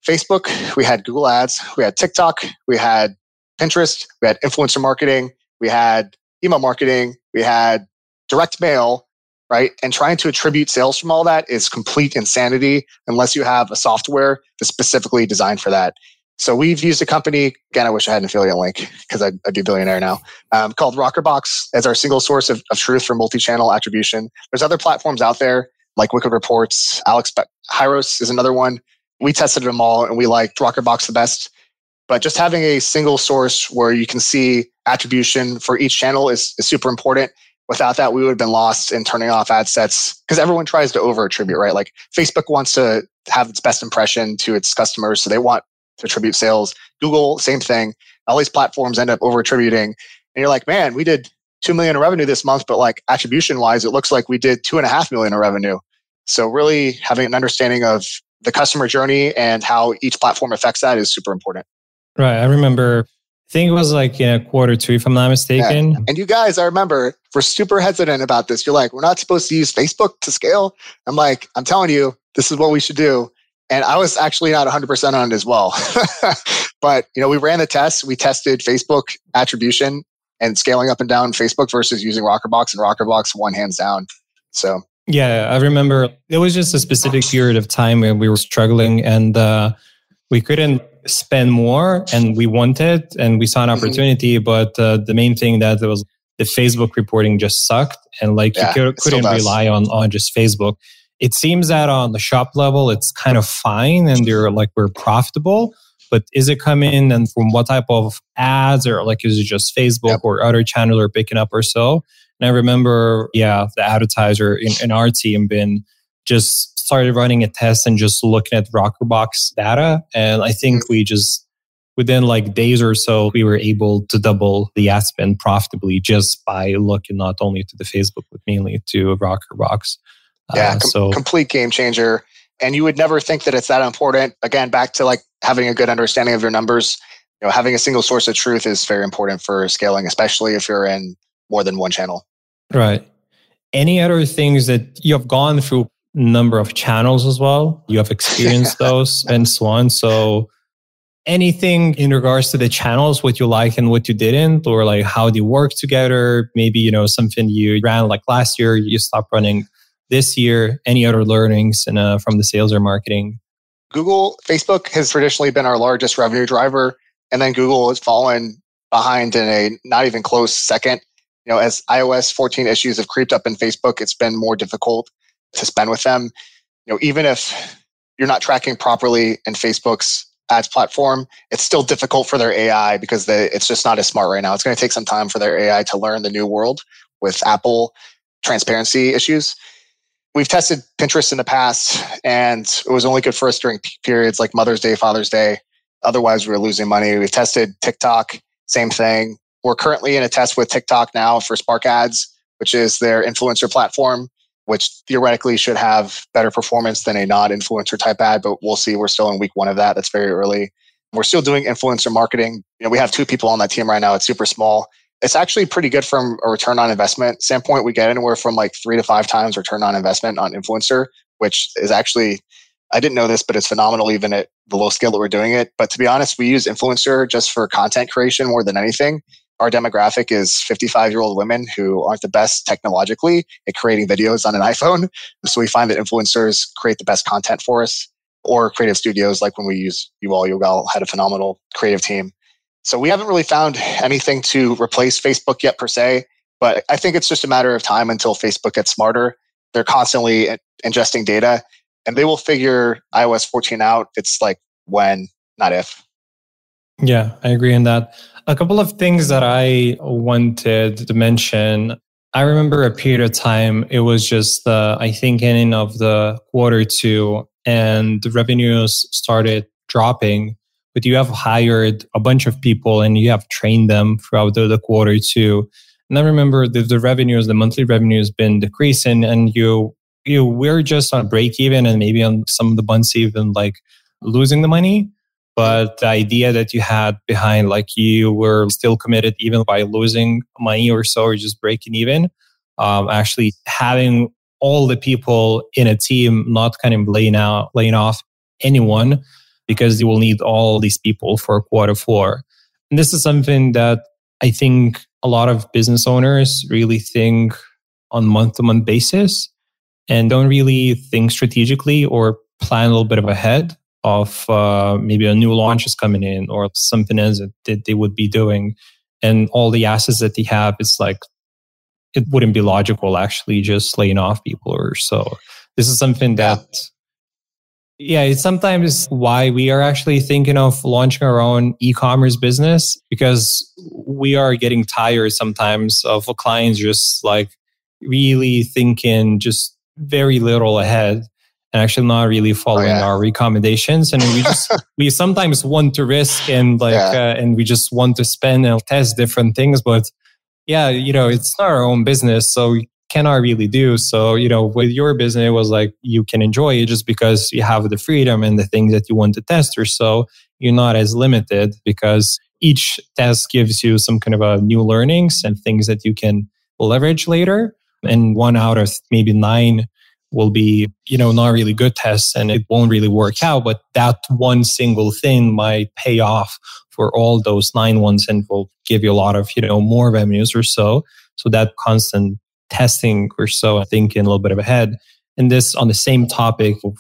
facebook we had google ads we had tiktok we had pinterest we had influencer marketing we had email marketing we had direct mail right? And trying to attribute sales from all that is complete insanity unless you have a software that's specifically designed for that. So we've used a company, again, I wish I had an affiliate link because I'd, I'd, be a billionaire now, um, called Rockerbox as our single source of, of truth for multi-channel attribution. There's other platforms out there like Wicked Reports, Alex Hyros is another one. We tested them all and we liked Rockerbox the best. But just having a single source where you can see attribution for each channel is, is super important. Without that, we would have been lost in turning off ad sets because everyone tries to over attribute, right? Like Facebook wants to have its best impression to its customers. So they want to attribute sales. Google, same thing. All these platforms end up over attributing. And you're like, man, we did 2 million in revenue this month, but like attribution wise, it looks like we did two and a half million in revenue. So really having an understanding of the customer journey and how each platform affects that is super important. Right. I remember, I think it was like in a quarter two, if I'm not mistaken. Yeah. And you guys, I remember, we're super hesitant about this. You're like, we're not supposed to use Facebook to scale. I'm like, I'm telling you, this is what we should do. And I was actually not 100% on it as well. but, you know, we ran the tests. We tested Facebook attribution and scaling up and down Facebook versus using Rockerbox and Rockerbox one hands down. So yeah, I remember it was just a specific period of time where we were struggling and uh, we couldn't spend more and we wanted and we saw an mm-hmm. opportunity. Mm-hmm. But uh, the main thing that was the Facebook reporting just sucked and like yeah, you could, not rely on, on just Facebook. It seems that on the shop level, it's kind of fine and they're like, we're profitable. But is it coming and from what type of ads or like is it just Facebook yep. or other channel are picking up or so? And I remember, yeah, the advertiser in, in our team been just started running a test and just looking at Rockerbox data. And I think mm-hmm. we just, within like days or so, we were able to double the ad spend profitably just by looking not only to the Facebook, but mainly to Rockerbox. Yeah, uh, so complete game changer. And you would never think that it's that important. Again, back to like having a good understanding of your numbers. You know, having a single source of truth is very important for scaling, especially if you're in more than one channel. Right. Any other things that you have gone through number of channels as well? You have experienced those and so on. So anything in regards to the channels, what you like and what you didn't, or like how they work together? Maybe, you know, something you ran like last year, you stopped running this year. Any other learnings in, uh, from the sales or marketing? Google, Facebook has traditionally been our largest revenue driver. And then Google has fallen behind in a not even close second you know, as iOS 14 issues have creeped up in Facebook, it's been more difficult to spend with them. You know, even if you're not tracking properly in Facebook's ads platform, it's still difficult for their AI because they, it's just not as smart right now. It's going to take some time for their AI to learn the new world with Apple transparency issues. We've tested Pinterest in the past, and it was only good for us during periods like Mother's Day, Father's Day. Otherwise, we were losing money. We've tested TikTok, same thing. We're currently in a test with TikTok now for Spark Ads, which is their influencer platform, which theoretically should have better performance than a non influencer type ad, but we'll see. We're still in week one of that. That's very early. We're still doing influencer marketing. You know, we have two people on that team right now. It's super small. It's actually pretty good from a return on investment standpoint. We get anywhere from like three to five times return on investment on influencer, which is actually I didn't know this, but it's phenomenal even at the low scale that we're doing it. But to be honest, we use influencer just for content creation more than anything our demographic is 55 year old women who aren't the best technologically at creating videos on an iPhone. So we find that influencers create the best content for us or creative studios like when we use you all, you all had a phenomenal creative team. So we haven't really found anything to replace Facebook yet per se, but I think it's just a matter of time until Facebook gets smarter. They're constantly ingesting data and they will figure iOS 14 out. It's like when, not if. Yeah, I agree in that. A couple of things that I wanted to mention. I remember a period of time, it was just the, I think, ending of the quarter two, and the revenues started dropping. But you have hired a bunch of people and you have trained them throughout the, the quarter two. And I remember the, the revenues, the monthly revenue has been decreasing, and you you we're just on break even, and maybe on some of the months even like losing the money but the idea that you had behind like you were still committed even by losing money or so or just breaking even um, actually having all the people in a team not kind of laying out laying off anyone because you will need all these people for quarter four and this is something that i think a lot of business owners really think on month to month basis and don't really think strategically or plan a little bit of ahead of uh, maybe a new launch is coming in or something else that they would be doing. And all the assets that they have it's like it wouldn't be logical actually just laying off people or so. This is something that yeah it's sometimes why we are actually thinking of launching our own e-commerce business because we are getting tired sometimes of clients just like really thinking just very little ahead and actually not really following oh, yeah. our recommendations. And we just we sometimes want to risk and like yeah. uh, and we just want to spend and test different things, but yeah, you know, it's not our own business. So we cannot really do. So, you know, with your business, it was like you can enjoy it just because you have the freedom and the things that you want to test or so. You're not as limited because each test gives you some kind of a new learnings and things that you can leverage later. And one out of maybe nine will be, you know, not really good tests and it won't really work out. But that one single thing might pay off for all those nine ones and will give you a lot of, you know, more revenues or so. So that constant testing or so, I think, in a little bit of ahead. And this on the same topic of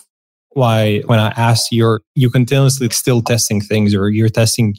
why when I asked you're you continuously still testing things or you're testing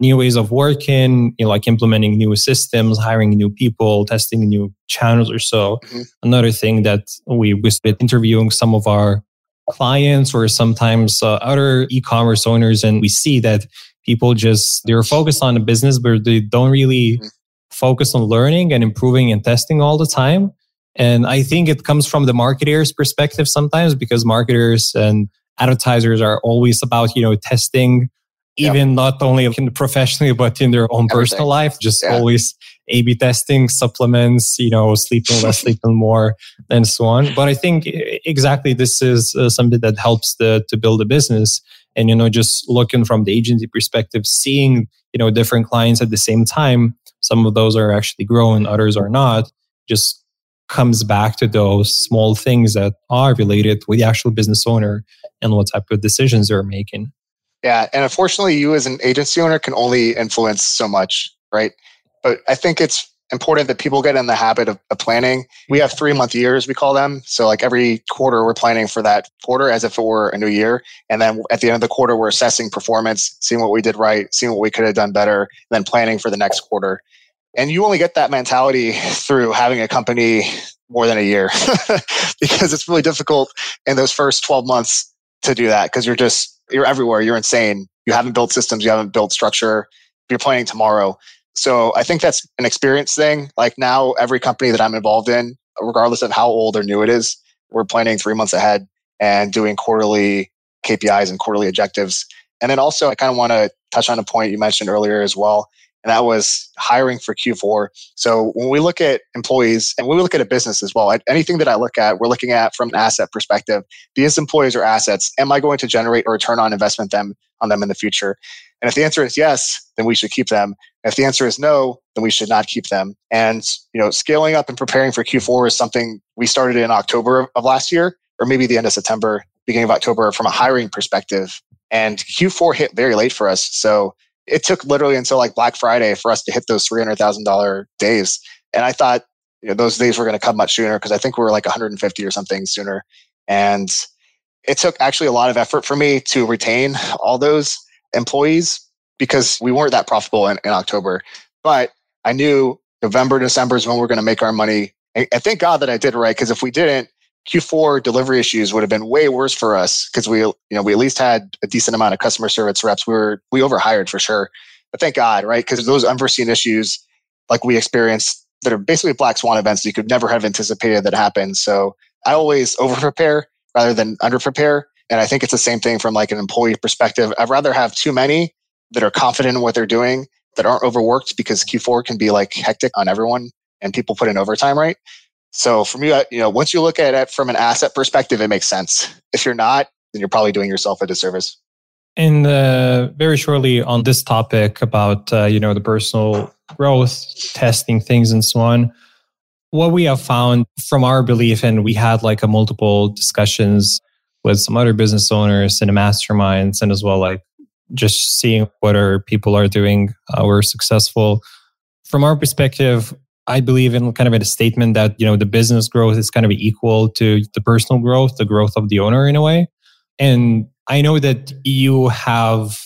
new ways of working, you know, like implementing new systems, hiring new people, testing new channels or so. Mm-hmm. Another thing that we we been interviewing some of our clients or sometimes uh, other e-commerce owners, and we see that people just they're focused on the business, but they don't really mm-hmm. focus on learning and improving and testing all the time. And I think it comes from the marketers' perspective sometimes because marketers and advertisers are always about you know testing even yep. not only in professionally but in their own Everything. personal life just yeah. always a b testing supplements you know sleeping less sleeping more and so on but i think exactly this is uh, something that helps the, to build a business and you know just looking from the agency perspective seeing you know different clients at the same time some of those are actually growing others are not just comes back to those small things that are related with the actual business owner and what type of decisions they're making yeah. And unfortunately, you as an agency owner can only influence so much, right? But I think it's important that people get in the habit of, of, planning. We have three month years, we call them. So, like every quarter, we're planning for that quarter as if it were a new year. And then at the end of the quarter, we're assessing performance, seeing what we did right, seeing what we could have done better, and then planning for the next quarter. And you only get that mentality through having a company more than a year because it's really difficult in those first 12 months to do that because you're just you're everywhere. You're insane. You haven't built systems. You haven't built structure. You're planning tomorrow. So I think that's an experience thing. Like now, every company that I'm involved in, regardless of how old or new it is, we're planning three months ahead and doing quarterly KPIs and quarterly objectives. And then also, I kind of want to touch on a point you mentioned earlier as well and that was hiring for Q4. So when we look at employees and when we look at a business as well, anything that I look at, we're looking at from an asset perspective. These employees are assets. Am I going to generate a return on investment them on them in the future? And if the answer is yes, then we should keep them. If the answer is no, then we should not keep them. And you know, scaling up and preparing for Q4 is something we started in October of last year, or maybe the end of September, beginning of October, from a hiring perspective. And Q4 hit very late for us. So it took literally until like Black Friday for us to hit those $300,000 days. And I thought you know, those days were going to come much sooner because I think we were like 150 or something sooner. And it took actually a lot of effort for me to retain all those employees because we weren't that profitable in, in October. But I knew November, December is when we're going to make our money. And, and thank God that I did right because if we didn't, Q4 delivery issues would have been way worse for us because we, you know, we at least had a decent amount of customer service reps. We were we overhired for sure, but thank God, right? Because those unforeseen issues, like we experienced, that are basically black swan events you could never have anticipated that happen. So I always over prepare rather than under prepare, and I think it's the same thing from like an employee perspective. I'd rather have too many that are confident in what they're doing that aren't overworked because Q4 can be like hectic on everyone and people put in overtime, right? So for me, you know, once you look at it from an asset perspective, it makes sense. If you're not, then you're probably doing yourself a disservice. And uh, very shortly on this topic about uh, you know the personal growth, testing things, and so on. What we have found from our belief, and we had like a multiple discussions with some other business owners and masterminds, and as well like just seeing what our people are doing, uh, we're successful. From our perspective, I believe in kind of a statement that, you know, the business growth is kind of equal to the personal growth, the growth of the owner in a way. And I know that you have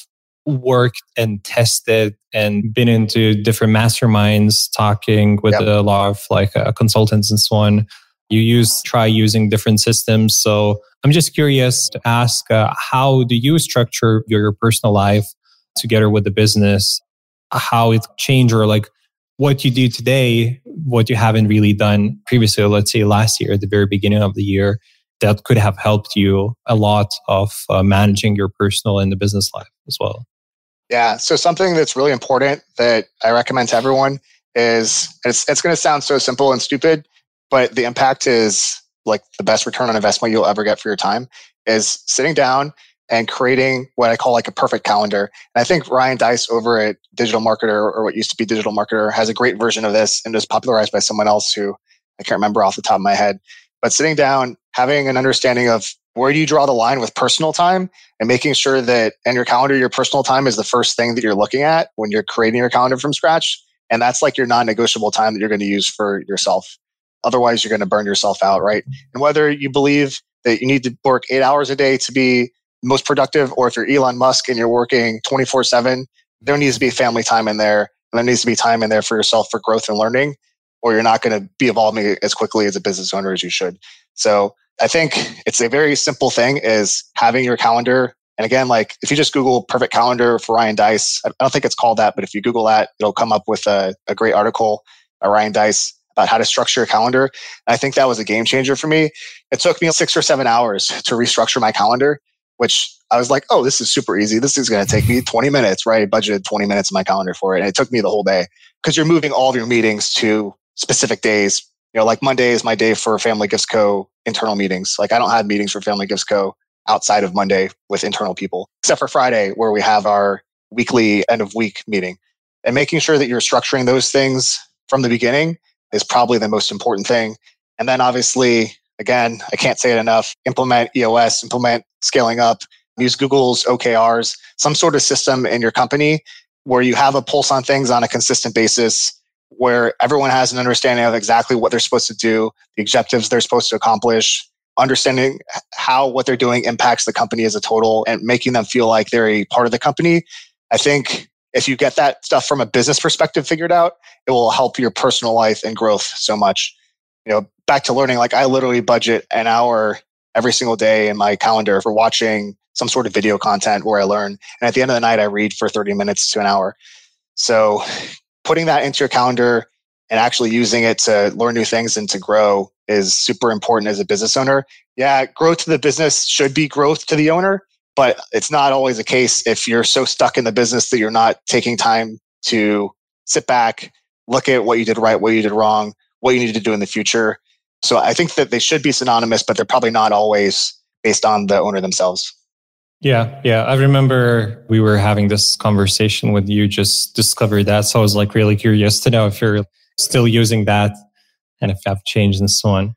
worked and tested and been into different masterminds talking with yep. a lot of like uh, consultants and so on you use try using different systems so i'm just curious to ask uh, how do you structure your personal life together with the business how it changed or like what you do today, what you haven't really done previously, let's say last year, at the very beginning of the year, that could have helped you a lot of uh, managing your personal and the business life as well. Yeah. So, something that's really important that I recommend to everyone is it's, it's going to sound so simple and stupid, but the impact is like the best return on investment you'll ever get for your time is sitting down and creating what I call like a perfect calendar. And I think Ryan Deiss over at Digital Marketer or what used to be Digital Marketer has a great version of this and was popularized by someone else who I can't remember off the top of my head. But sitting down, having an understanding of where do you draw the line with personal time and making sure that in your calendar, your personal time is the first thing that you're looking at when you're creating your calendar from scratch. And that's like your non negotiable time that you're going to use for yourself. Otherwise, you're going to burn yourself out, right? And whether you believe that you need to work eight hours a day to be most productive, or if you're Elon Musk and you're working 24 7, there needs to be family time in there. And there needs to be time in there for yourself for growth and learning, or you're not going to be evolving as quickly as a business owner as you should. So I think it's a very simple thing is having your calendar. And again, like if you just Google perfect calendar for Ryan Deiss, I don't think it's called that, but if you Google that, it'll come up with a, a great article by Ryan Deiss about how to structure a calendar. And I think that was a game changer for me. It took me six or seven hours to restructure my calendar, which I was like, oh, this is super easy. This is going to take me 20 minutes, right? I budgeted 20 minutes in my calendar for it. And it took me the whole day because you're moving all of your meetings to specific days. You know, like Monday is my day for Family Gifts Co. internal meetings. Like I don't have meetings for Family Gifts Co. outside of Monday with internal people, except for Friday where we have our weekly end of week meeting. And making sure that you're structuring those things from the beginning is probably the most important thing. And then obviously, again, I can't say it enough, implement EOS, implement scaling up, use Google's OKRs, some sort of system in your company where you have a pulse on things on a consistent basis, where everyone has an understanding of exactly what they're supposed to do, the objectives they're supposed to accomplish, understanding how what they're doing impacts the company as a total and making them feel like they're a part of the company. I think if you get that stuff from a business perspective figured out, it will help your personal life and growth so much. You know, back to learning, like I literally budget an hour every single day in my calendar for watching some sort of video content where I learn. And at the end of the night, I read for 30 minutes to an hour. So putting that into your calendar and actually using it to learn new things and to grow is super important as a business owner. Yeah, growth to the business should be growth to the owner, but it's not always the case if you're so stuck in the business that you're not taking time to sit back, look at what you did right, what you did wrong, what you need to do in the future. So I think that they should be synonymous, but they're probably not always based on the owner themselves. Yeah, yeah. I remember we were having this conversation with you, just discovered that. So I was like really curious to know if you're still using that and if I've changed and so on.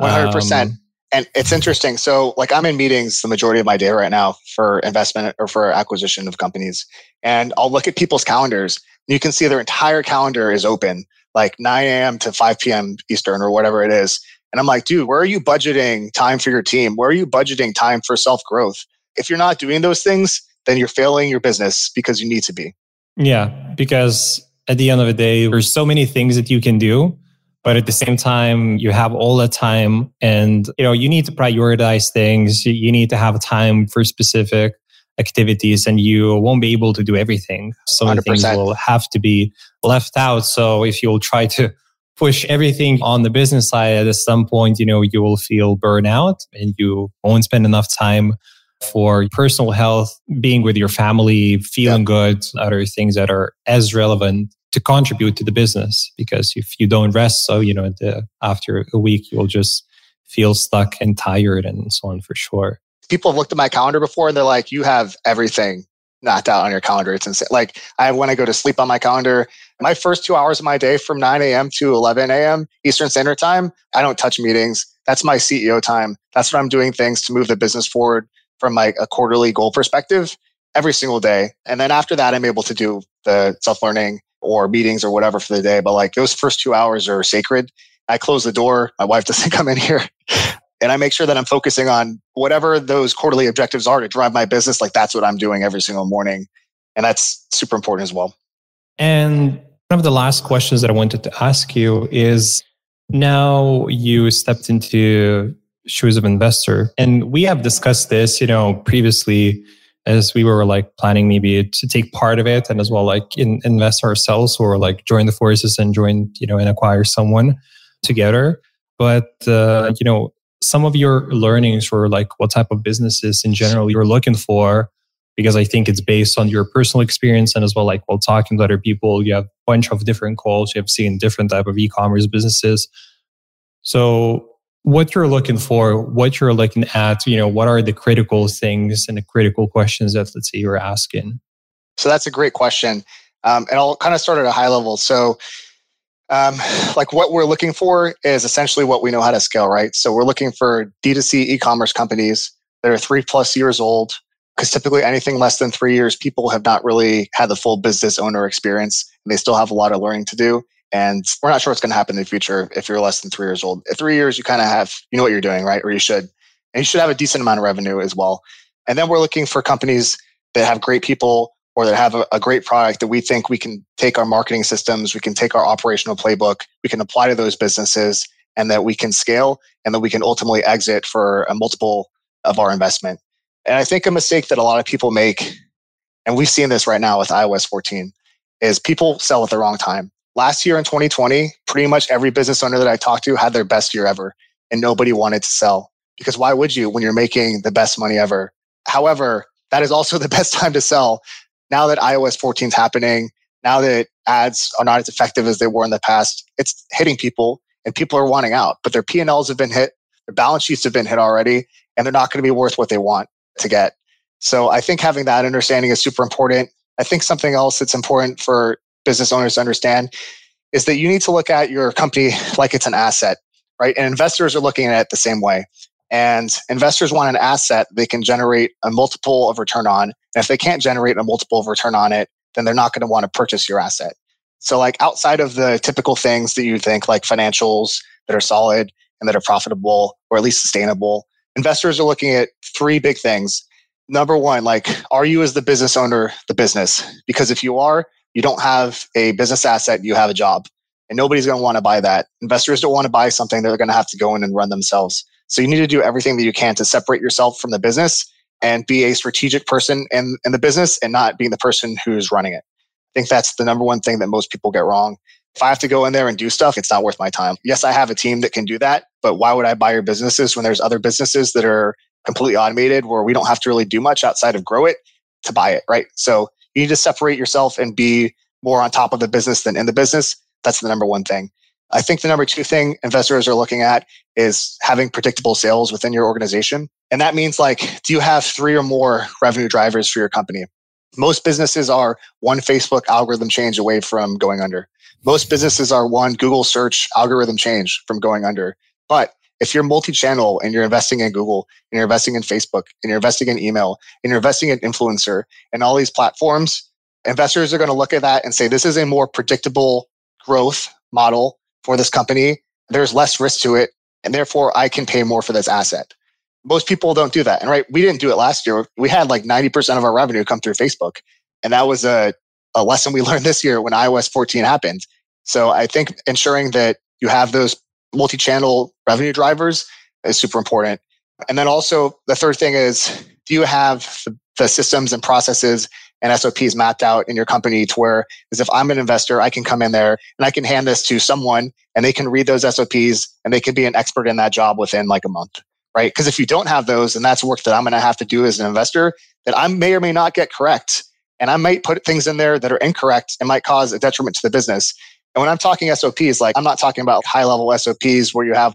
100%. Um, and it's interesting. So, like, I'm in meetings the majority of my day right now for investment or for acquisition of companies. And I'll look at people's calendars. And you can see their entire calendar is open, like 9 a.m. to 5 p.m. Eastern or whatever it is. And I'm like, dude, where are you budgeting time for your team? Where are you budgeting time for self growth? If you're not doing those things, then you're failing your business because you need to be. Yeah, because at the end of the day, there's so many things that you can do, but at the same time, you have all the time and you know, you need to prioritize things. You need to have time for specific activities and you won't be able to do everything. Some of the things will have to be left out. So if you'll try to push everything on the business side at some point, you know, you will feel burnout and you won't spend enough time for personal health, being with your family, feeling yeah. good, other things that are as relevant to contribute to the business. Because if you don't rest, so, you know, the, after a week, you'll just feel stuck and tired and so on for sure. People have looked at my calendar before and they're like, you have everything knocked out on your calendar. It's insane. Like I, when I go to sleep on my calendar, my first two hours of my day from 9 a.m. to 11 a.m. Eastern Standard Time, I don't touch meetings. That's my CEO time. That's when I'm doing things to move the business forward from like a quarterly goal perspective every single day. And then after that, I'm able to do the self learning or meetings or whatever for the day. But like those first two hours are sacred. I close the door. My wife doesn't come in here. And I make sure that I'm focusing on whatever those quarterly objectives are to drive my business. Like that's what I'm doing every single morning. And that's super important as well. And one of the last questions that I wanted to ask you is now you stepped into shoes of investor. And we have discussed this, you know, previously as we were like planning maybe to take part of it and as well like in, invest ourselves or like join the forces and join, you know, and acquire someone together. But, uh, you know, some of your learnings or like what type of businesses in general you're looking for, because I think it's based on your personal experience and as well like while talking to other people, you have a bunch of different calls. You've seen different type of e-commerce businesses. So what you're looking for, what you're looking at, you know, what are the critical things and the critical questions that let's say you're asking? So that's a great question. Um, and I'll kind of start at a high level. So um, like what we're looking for is essentially what we know how to scale, right? So we're looking for D2C e-commerce companies that are three plus years old, because typically anything less than three years, people have not really had the full business owner experience and they still have a lot of learning to do. And we're not sure what's going to happen in the future if you're less than three years old. At three years, you kind of have, you know what you're doing, right? Or you should. And you should have a decent amount of revenue as well. And then we're looking for companies that have great people or that have a, a, great product that we think we can take our marketing systems, we can take our operational playbook, we can apply to those businesses, and that we can scale and that we can ultimately exit for a multiple of our investment. And I think a mistake that a lot of people make, and we've seen this right now with iOS 14, is people sell at the wrong time. Last year in 2020, pretty much every business owner that I talked to had their best year ever, and nobody wanted to sell. Because why would you when you're making the best money ever? However, that is also the best time to sell now that iOS 14 is happening, now that ads are not as effective as they were in the past, it's hitting people and people are wanting out, but their P&Ls have been hit, their balance sheets have been hit already, and they're not going to be worth what they want to get. So I think having that understanding is super important. I think something else that's important for business owners to understand is that you need to look at your company like it's an asset, right? And investors are looking at it the same way. And investors want an asset they can generate a multiple of return on. And if they can't generate a multiple of return on it, then they're not going to want to purchase your asset. So, like outside of the typical things that you think, like financials that are solid and that are profitable or at least sustainable, investors are looking at three big things. Number one, like, are you as the business owner the business? Because if you are, you don't have a business asset, you have a job. And nobody's going to want to buy that. Investors don't want to buy something they're going to have to go in and run themselves. So you need to do everything that you can to separate yourself from the business and be a strategic person in, in the business and not being the person who's running it. I think that's the number one thing that most people get wrong. If I have to go in there and do stuff, it's not worth my time. Yes, I have a team that can do that, but why would I buy your businesses when there's other businesses that are completely automated where we don't have to really do much outside of grow it to buy it, right? So you need to separate yourself and be more on top of the business than in the business. That's the number one thing. I think the number two thing investors are looking at is having predictable sales within your organization. And that means like, do you have three or more revenue drivers for your company? Most businesses are one Facebook algorithm change away from going under. Most businesses are one Google search algorithm change from going under. But if you're multi-channel and you're investing in Google and you're investing in Facebook and you're investing in email and you're investing in influencer and all these platforms, investors are going to look at that and say, this is a more predictable growth model for this company. There's less risk to it. And therefore I can pay more for this asset. Most people don't do that. And right, we didn't do it last year. We had like 90% of our revenue come through Facebook. And that was a, a lesson we learned this year when iOS 14 happened. So I think ensuring that you have those multi-channel revenue drivers is super important. And then also the third thing is, do you have the systems and processes and SOPs mapped out in your company to where as if I'm an investor, I can come in there and I can hand this to someone and they can read those SOPs and they can be an expert in that job within like a month, right? Because if you don't have those, and that's work that I'm going to have to do as an investor that I may or may not get correct. And I might put things in there that are incorrect and might cause a detriment to the business. And when I'm talking SOPs, like I'm not talking about high level SOPs where you have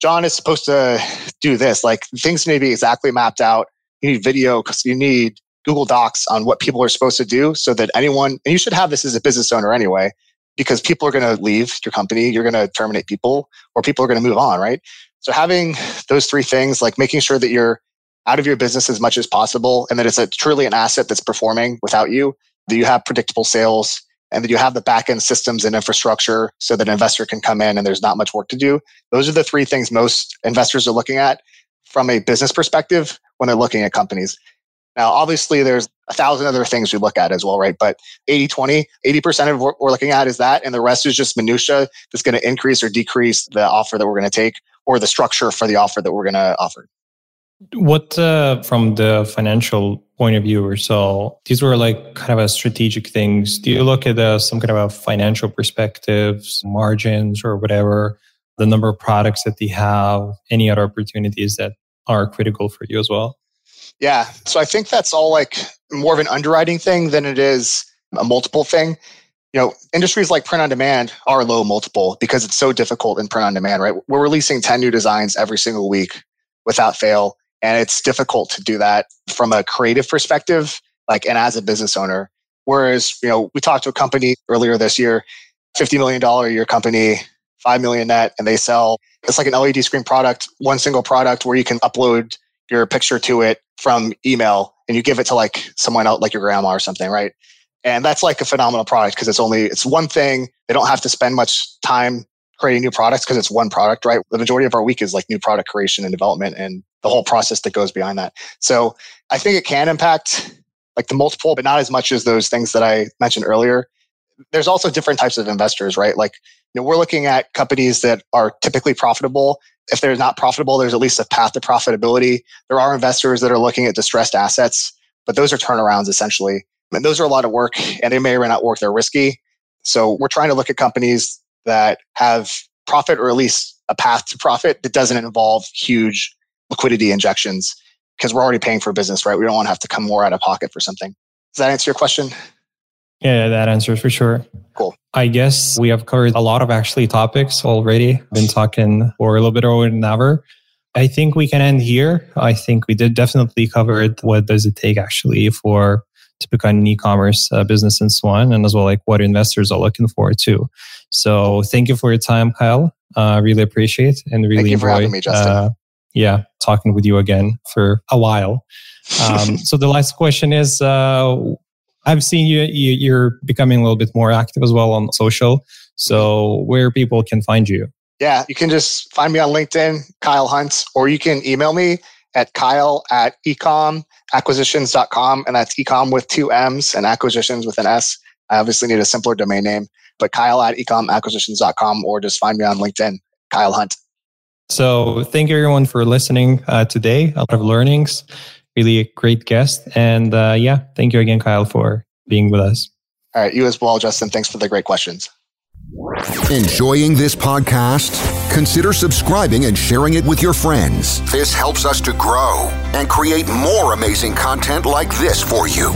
John is supposed to do this. Like things need to be exactly mapped out. You need video because you need Google Docs on what people are supposed to do so that anyone, and you should have this as a business owner anyway, because people are going to leave your company, you're going to terminate people, or people are going to move on, right? So having those three things, like making sure that you're out of your business as much as possible and that it's a truly an asset that's performing without you, that you have predictable sales and that you have the backend systems and infrastructure so that an investor can come in and there's not much work to do. Those are the three things most investors are looking at from a business perspective when they're looking at companies. Now, obviously, there's a thousand other things we look at as well, right? But 80 20, 80% of what we're looking at is that. And the rest is just minutia that's going to increase or decrease the offer that we're going to take or the structure for the offer that we're going to offer. What, uh, from the financial point of view or so, these were like kind of a strategic things. Do you look at uh, some kind of a financial perspectives, margins, or whatever, the number of products that they have, any other opportunities that are critical for you as well? Yeah. So I think that's all like more of an underwriting thing than it is a multiple thing. you know, industries like print on demand are low multiple because it's so difficult in print on demand, right? We're releasing 10 new designs every single week without fail. And it's difficult to do that from a creative perspective, like, and as a business owner. Whereas, you know, we talked to a company earlier this year, $50 million a year company, 5 million net, and they sell, it's like an LED screen product, one single product where you can upload your picture to it from email and you give it to like someone else, like your grandma or something, right? And that's like a phenomenal product because it's only, it's one thing. They don't have to spend much time creating new products because it's one product, right? The majority of our week is like new product creation and development and the whole process that goes behind that. So I think it can impact like the multiple, but not as much as those things that I mentioned earlier. There's also different types of investors, right? Like, you know, we're looking at companies that are typically profitable. If they're not profitable, there's at least a path to profitability. There are investors that are looking at distressed assets, but those are turnarounds essentially. And those are a lot of work and they may or may not work. They're risky. So we're trying to look at companies that have profit or at least a path to profit that doesn't involve huge liquidity injections because we're already paying for business, right? We don't want to have to come more out of pocket for something. Does that answer your question? Yeah, that answers for sure. Cool. I guess we have covered a lot of actually topics already. Been talking for a little bit over an hour. I think we can end here. I think we did definitely cover what does it take actually for to become an e-commerce uh, business and so on, and as well like what investors are looking for too. So thank you for your time, Kyle. Uh, really appreciate and really thank you enjoy. having me, Justin. Uh, yeah, talking with you again for a while. Um, so the last question is, uh, I've seen you, you, are becoming a little bit more active as well on social. So where people can find you? Yeah, you can just find me on LinkedIn, Kyle Hunt, or you can email me at kyle at ecomacquisitions.com. And that's ecom with two M's and acquisitions with an S. I obviously need a simpler domain name, but kyle at ecomacquisitions.com or just find me on LinkedIn, Kyle Hunt. So thank you everyone for listening uh, today. A lot of learnings, really a great guest. And uh, yeah, thank you again, Kyle, for being with us. All right, you as well, Justin. Thanks for the great questions. Enjoying this podcast? Consider subscribing and sharing it with your friends. This helps us to grow and create more amazing content like this for you.